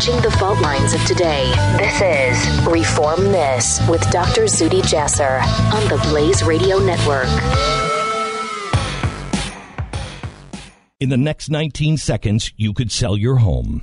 Breaching the fault lines of today. This is Reform This with Dr. Zuhdi Jasser on the Blaze Radio Network. In the next 19 seconds, you could sell your home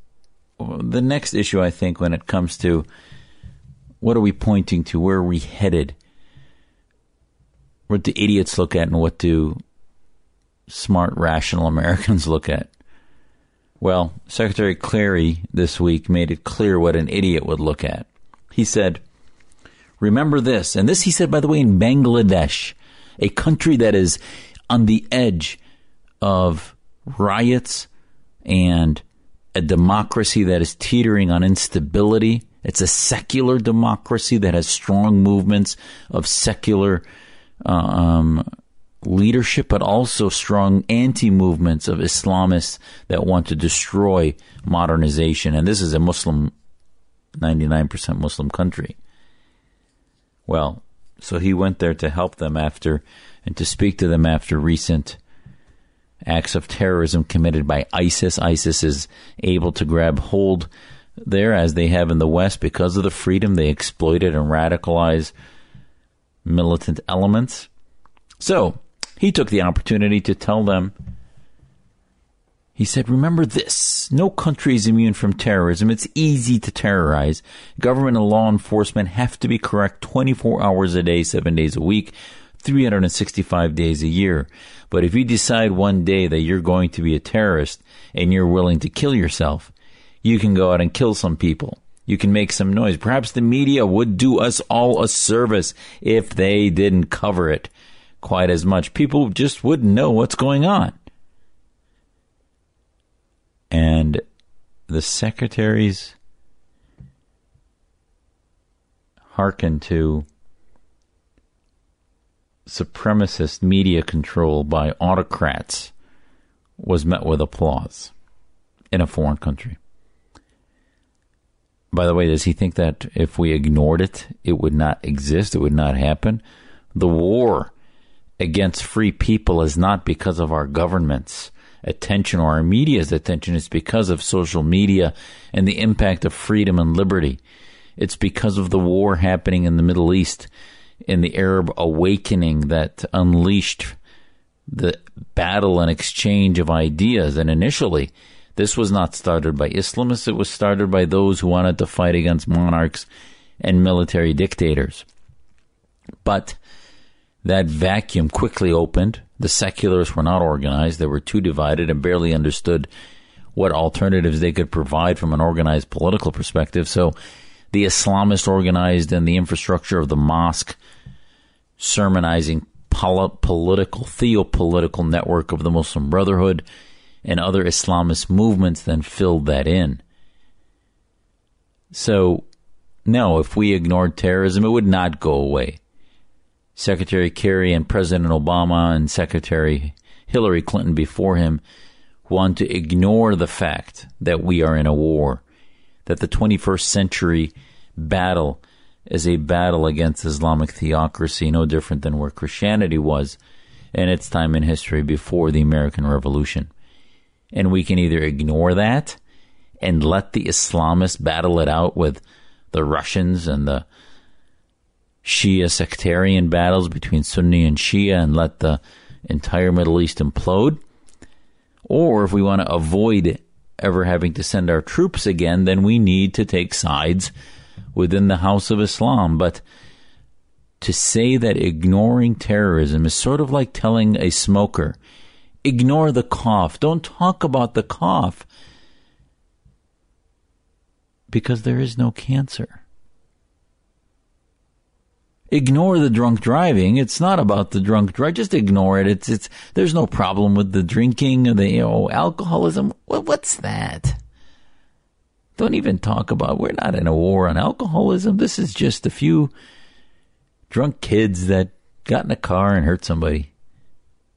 the next issue, I think, when it comes to what are we pointing to, where are we headed, what do idiots look at, and what do smart, rational Americans look at? Well, Secretary Kerry this week made it clear what an idiot would look at. He said, Remember this, and this he said, by the way, in Bangladesh, a country that is on the edge of riots and a democracy that is teetering on instability. It's a secular democracy that has strong movements of secular uh, um, leadership, but also strong anti movements of Islamists that want to destroy modernization. And this is a Muslim, 99% Muslim country. Well, so he went there to help them after and to speak to them after recent acts of terrorism committed by ISIS. ISIS is able to grab hold there as they have in the West because of the freedom they exploited and radicalize militant elements. So he took the opportunity to tell them. He said, Remember this no country is immune from terrorism. It's easy to terrorize. Government and law enforcement have to be correct 24 hours a day, seven days a week, 365 days a year. But if you decide one day that you're going to be a terrorist and you're willing to kill yourself, you can go out and kill some people. You can make some noise. Perhaps the media would do us all a service if they didn't cover it quite as much. People just wouldn't know what's going on. And the secretaries hearken to supremacist media control by autocrats was met with applause in a foreign country. By the way, does he think that if we ignored it, it would not exist? It would not happen? The war against free people is not because of our government's attention or our media's attention. It's because of social media and the impact of freedom and liberty. It's because of the war happening in the Middle East in the Arab awakening that unleashed the battle and exchange of ideas. And initially, this was not started by Islamists, it was started by those who wanted to fight against monarchs and military dictators. But that vacuum quickly opened. The secularists were not organized, they were too divided and barely understood what alternatives they could provide from an organized political perspective. So the Islamist organized and the infrastructure of the mosque sermonizing pol- political, theopolitical network of the Muslim Brotherhood and other Islamist movements then filled that in. So, no, if we ignored terrorism, it would not go away. Secretary Kerry and President Obama and Secretary Hillary Clinton before him want to ignore the fact that we are in a war, that the 21st century battle is a battle against Islamic theocracy, no different than where Christianity was in its time in history before the American Revolution. And we can either ignore that and let the Islamists battle it out with the Russians and the Shia sectarian battles between Sunni and Shia and let the entire Middle East implode. Or if we want to avoid ever having to send our troops again, then we need to take sides within the House of Islam. But to say that ignoring terrorism is sort of like telling a smoker, ignore the cough, don't talk about the cough, because there is no cancer. Ignore the drunk driving. It's not about the drunk drive. Just ignore it. It's it's. There's no problem with the drinking, or the you know, alcoholism. What, what's that? Don't even talk about, we're not in a war on alcoholism. This is just a few drunk kids that got in a car and hurt somebody.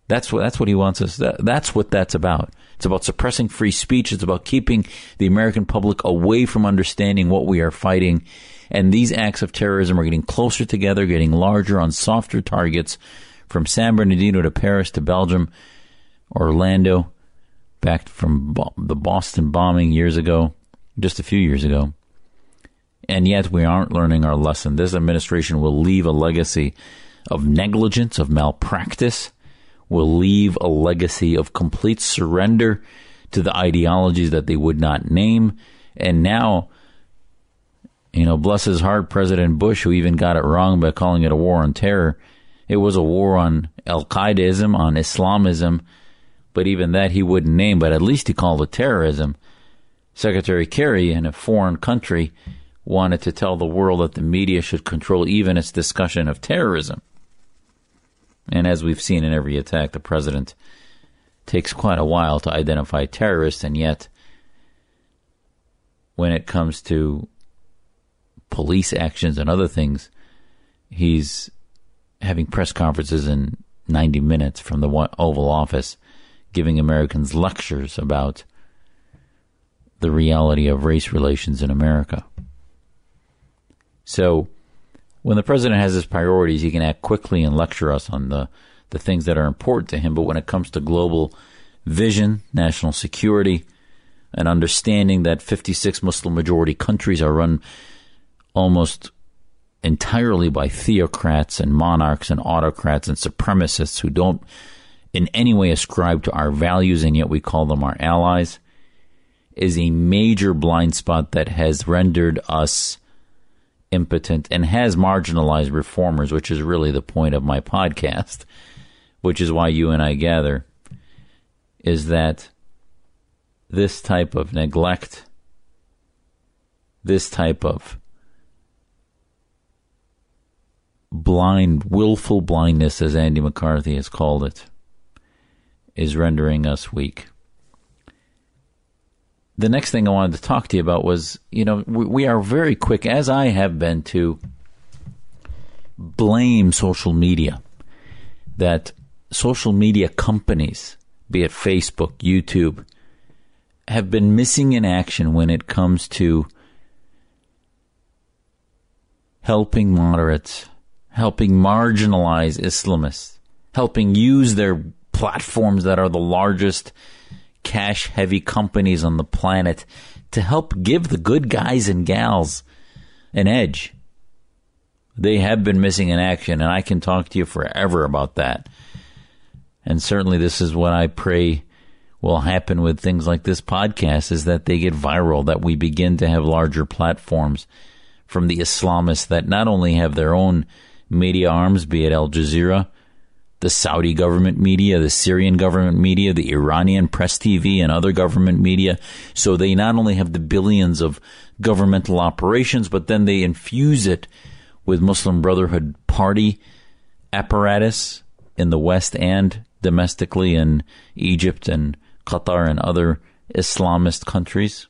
That's what, that's what he wants us, that, that's what that's about. It's about suppressing free speech. It's about keeping the American public away from understanding what we are fighting. And these acts of terrorism are getting closer together, getting larger on softer targets from San Bernardino to Paris to Belgium, Orlando, back from the Boston bombing years ago, just a few years ago. And yet we aren't learning our lesson. This administration will leave a legacy of negligence, of malpractice, will leave a legacy of complete surrender to the ideologies that they would not name. And now, you know, bless his heart, President Bush, who even got it wrong by calling it a war on terror, it was a war on Al Qaedaism, on Islamism, but even that he wouldn't name, but at least he called it terrorism. Secretary Kerry in a foreign country wanted to tell the world that the media should control even its discussion of terrorism. And as we've seen in every attack, the president takes quite a while to identify terrorists, and yet when it comes to police actions and other things, he's having press conferences in 90 minutes from the Oval Office, giving Americans lectures about the reality of race relations in America. So, when the president has his priorities, he can act quickly and lecture us on the, the things that are important to him. But when it comes to global vision, national security, and understanding that 56 Muslim majority countries are run almost entirely by theocrats and monarchs and autocrats and supremacists who don't in any way ascribe to our values and yet we call them our allies is a major blind spot that has rendered us impotent and has marginalized reformers, which is really the point of my podcast, which is why you and I gather, is that this type of neglect, this type of blind, willful blindness, as Andy McCarthy has called it, is rendering us weak the next thing I wanted to talk to you about was, you know, we, we are very quick, as I have been, to blame social media. That social media companies, be it Facebook, YouTube, have been missing in action when it comes to helping moderates, helping marginalize Islamists, helping use their platforms that are the largest cash heavy companies on the planet to help give the good guys and gals an edge. They have been missing in action, and I can talk to you forever about that. And certainly, this is what I pray will happen with things like this podcast is that they get viral, that we begin to have larger platforms from the Islamists that not only have their own media arms, be it Al Jazeera, the Saudi government media, the Syrian government media, the Iranian press TV, and other government media. So they not only have the billions of governmental operations, but then they infuse it with Muslim Brotherhood party apparatus in the West and domestically in Egypt and Qatar and other Islamist countries.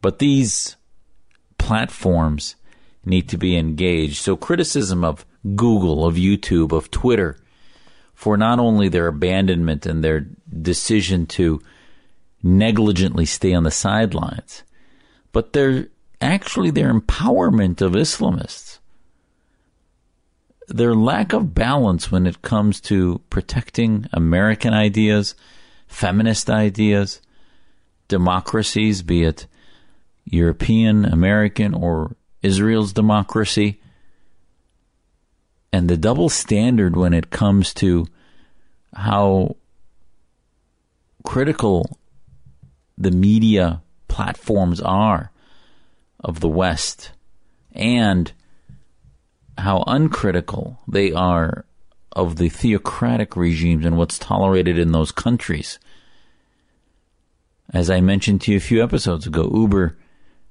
But these platforms need to be engaged. So criticism of Google, of YouTube, of Twitter for not only their abandonment and their decision to negligently stay on the sidelines, but their actually their empowerment of Islamists. Their lack of balance when it comes to protecting American ideas, feminist ideas, democracies, be it European, American, or Israel's democracy, and the double standard when it comes to how critical the media platforms are of the West and how uncritical they are of the theocratic regimes and what's tolerated in those countries. As I mentioned to you a few episodes ago, Uber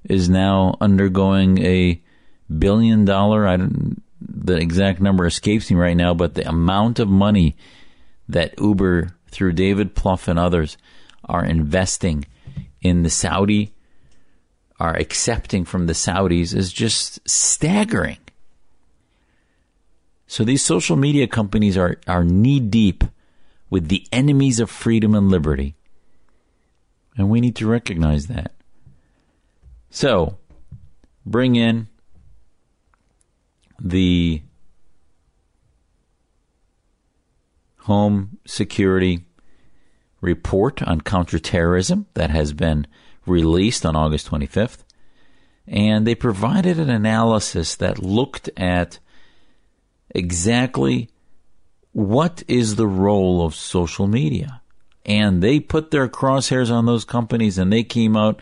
is now undergoing a billion dollar, I don't, the exact number escapes me right now, but the amount of money that Uber, through David Plouffe and others, are investing in the Saudi are accepting from the Saudis is just staggering. So these social media companies are, are knee deep with the enemies of freedom and liberty. And we need to recognize that. So, bring in the home security report on counterterrorism that has been released on August 25th. And they provided an analysis that looked at exactly what is the role of social media. And they put their crosshairs on those companies and they came out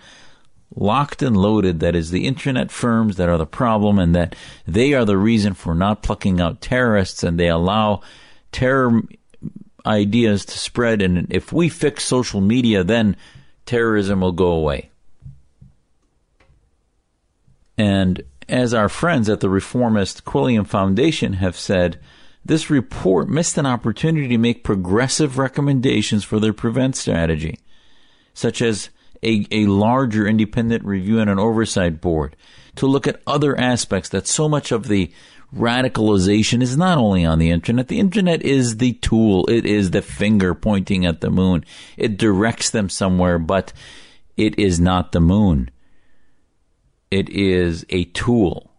locked and loaded that is the internet firms that are the problem and that they are the reason for not plucking out terrorists and they allow terror ideas to spread and if we fix social media then terrorism will go away. And as our friends at the reformist Quilliam Foundation have said, this report missed an opportunity to make progressive recommendations for their prevent strategy, such as a, a larger independent review and an oversight board to look at other aspects that so much of the radicalization is not only on the internet. The internet is the tool. It is the finger pointing at the moon. It directs them somewhere, but it is not the moon. It is a tool.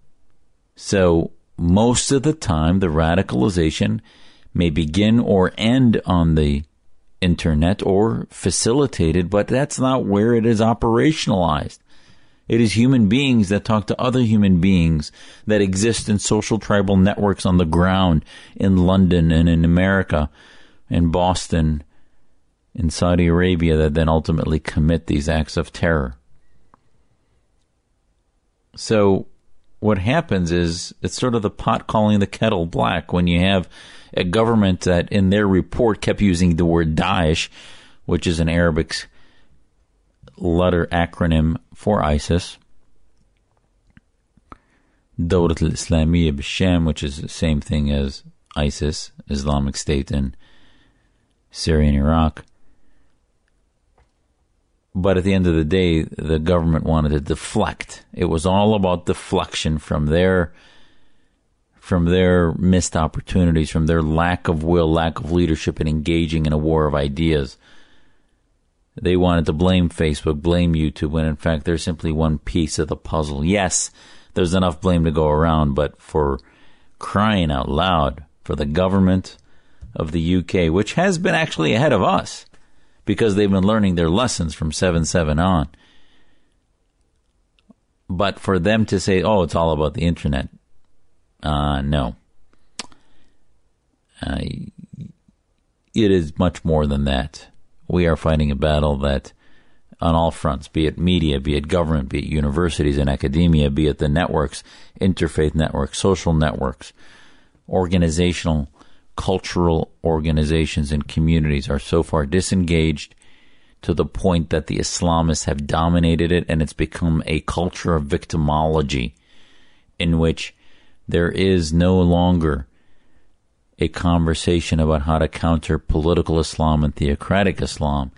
So most of the time, the radicalization may begin or end on the internet or facilitated, but that's not where it is operationalized. It is human beings that talk to other human beings that exist in social tribal networks on the ground in London and in America, in Boston, in Saudi Arabia that then ultimately commit these acts of terror. So what happens is it's sort of the pot calling the kettle black when you have a government that in their report kept using the word Daesh, which is an Arabic letter acronym for ISIS. Dawlat al-Islamiyya Bisham, which is the same thing as ISIS, Islamic State in Syria and Iraq. But at the end of the day, the government wanted to deflect. It was all about deflection from their from their missed opportunities, from their lack of will, lack of leadership, and engaging in a war of ideas. They wanted to blame Facebook, blame YouTube, when in fact they're simply one piece of the puzzle. Yes, there's enough blame to go around, but for crying out loud, for the government of the UK, which has been actually ahead of us, because they've been learning their lessons from 7 7 on. But for them to say, oh, it's all about the internet, uh, no. Uh, it is much more than that. We are fighting a battle that, on all fronts, be it media, be it government, be it universities and academia, be it the networks, interfaith networks, social networks, organizational cultural organizations and communities are so far disengaged to the point that the Islamists have dominated it and it's become a culture of victimology in which there is no longer a conversation about how to counter political Islam and theocratic Islam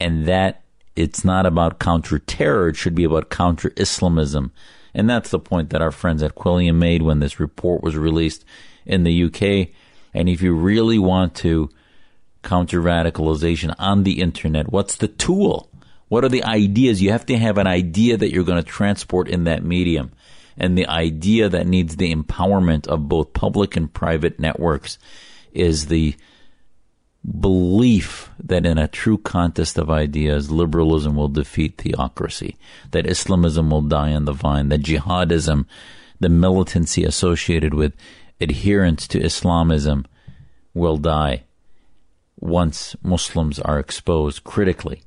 and that it's not about counter terror, it should be about counter Islamism. And that's the point that our friends at Quilliam made when this report was released in the UK and if you really want to counter radicalization on the internet, what's the tool? What are the ideas? You have to have an idea that you're going to transport in that medium. And the idea that needs the empowerment of both public and private networks is the belief that in a true contest of ideas, liberalism will defeat theocracy, that Islamism will die on the vine, that jihadism, the militancy associated with adherence to Islamism will die once Muslims are exposed critically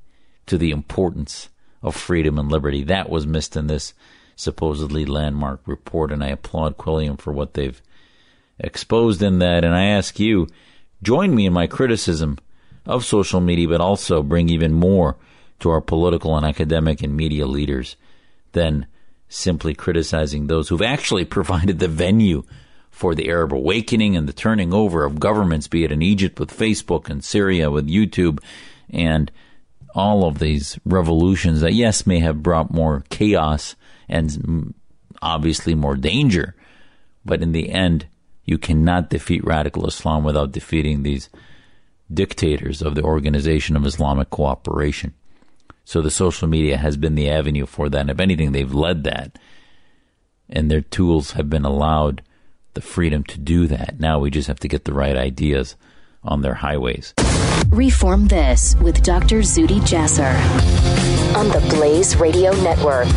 to the importance of freedom and liberty. That was missed in this supposedly landmark report, and I applaud Quilliam for what they've exposed in that. And I ask you, join me in my criticism of social media, but also bring even more to our political and academic and media leaders than simply criticizing those who've actually provided the venue for the Arab awakening and the turning over of governments, be it in Egypt with Facebook and Syria with YouTube and all of these revolutions that, yes, may have brought more chaos and obviously more danger, but in the end, you cannot defeat radical Islam without defeating these dictators of the Organization of Islamic Cooperation. So the social media has been the avenue for that. And if anything, they've led that. And their tools have been allowed the freedom to do that. Now we just have to get the right ideas on their highways. Reform This with Dr. Zuhdi Jasser on the Blaze Radio Network.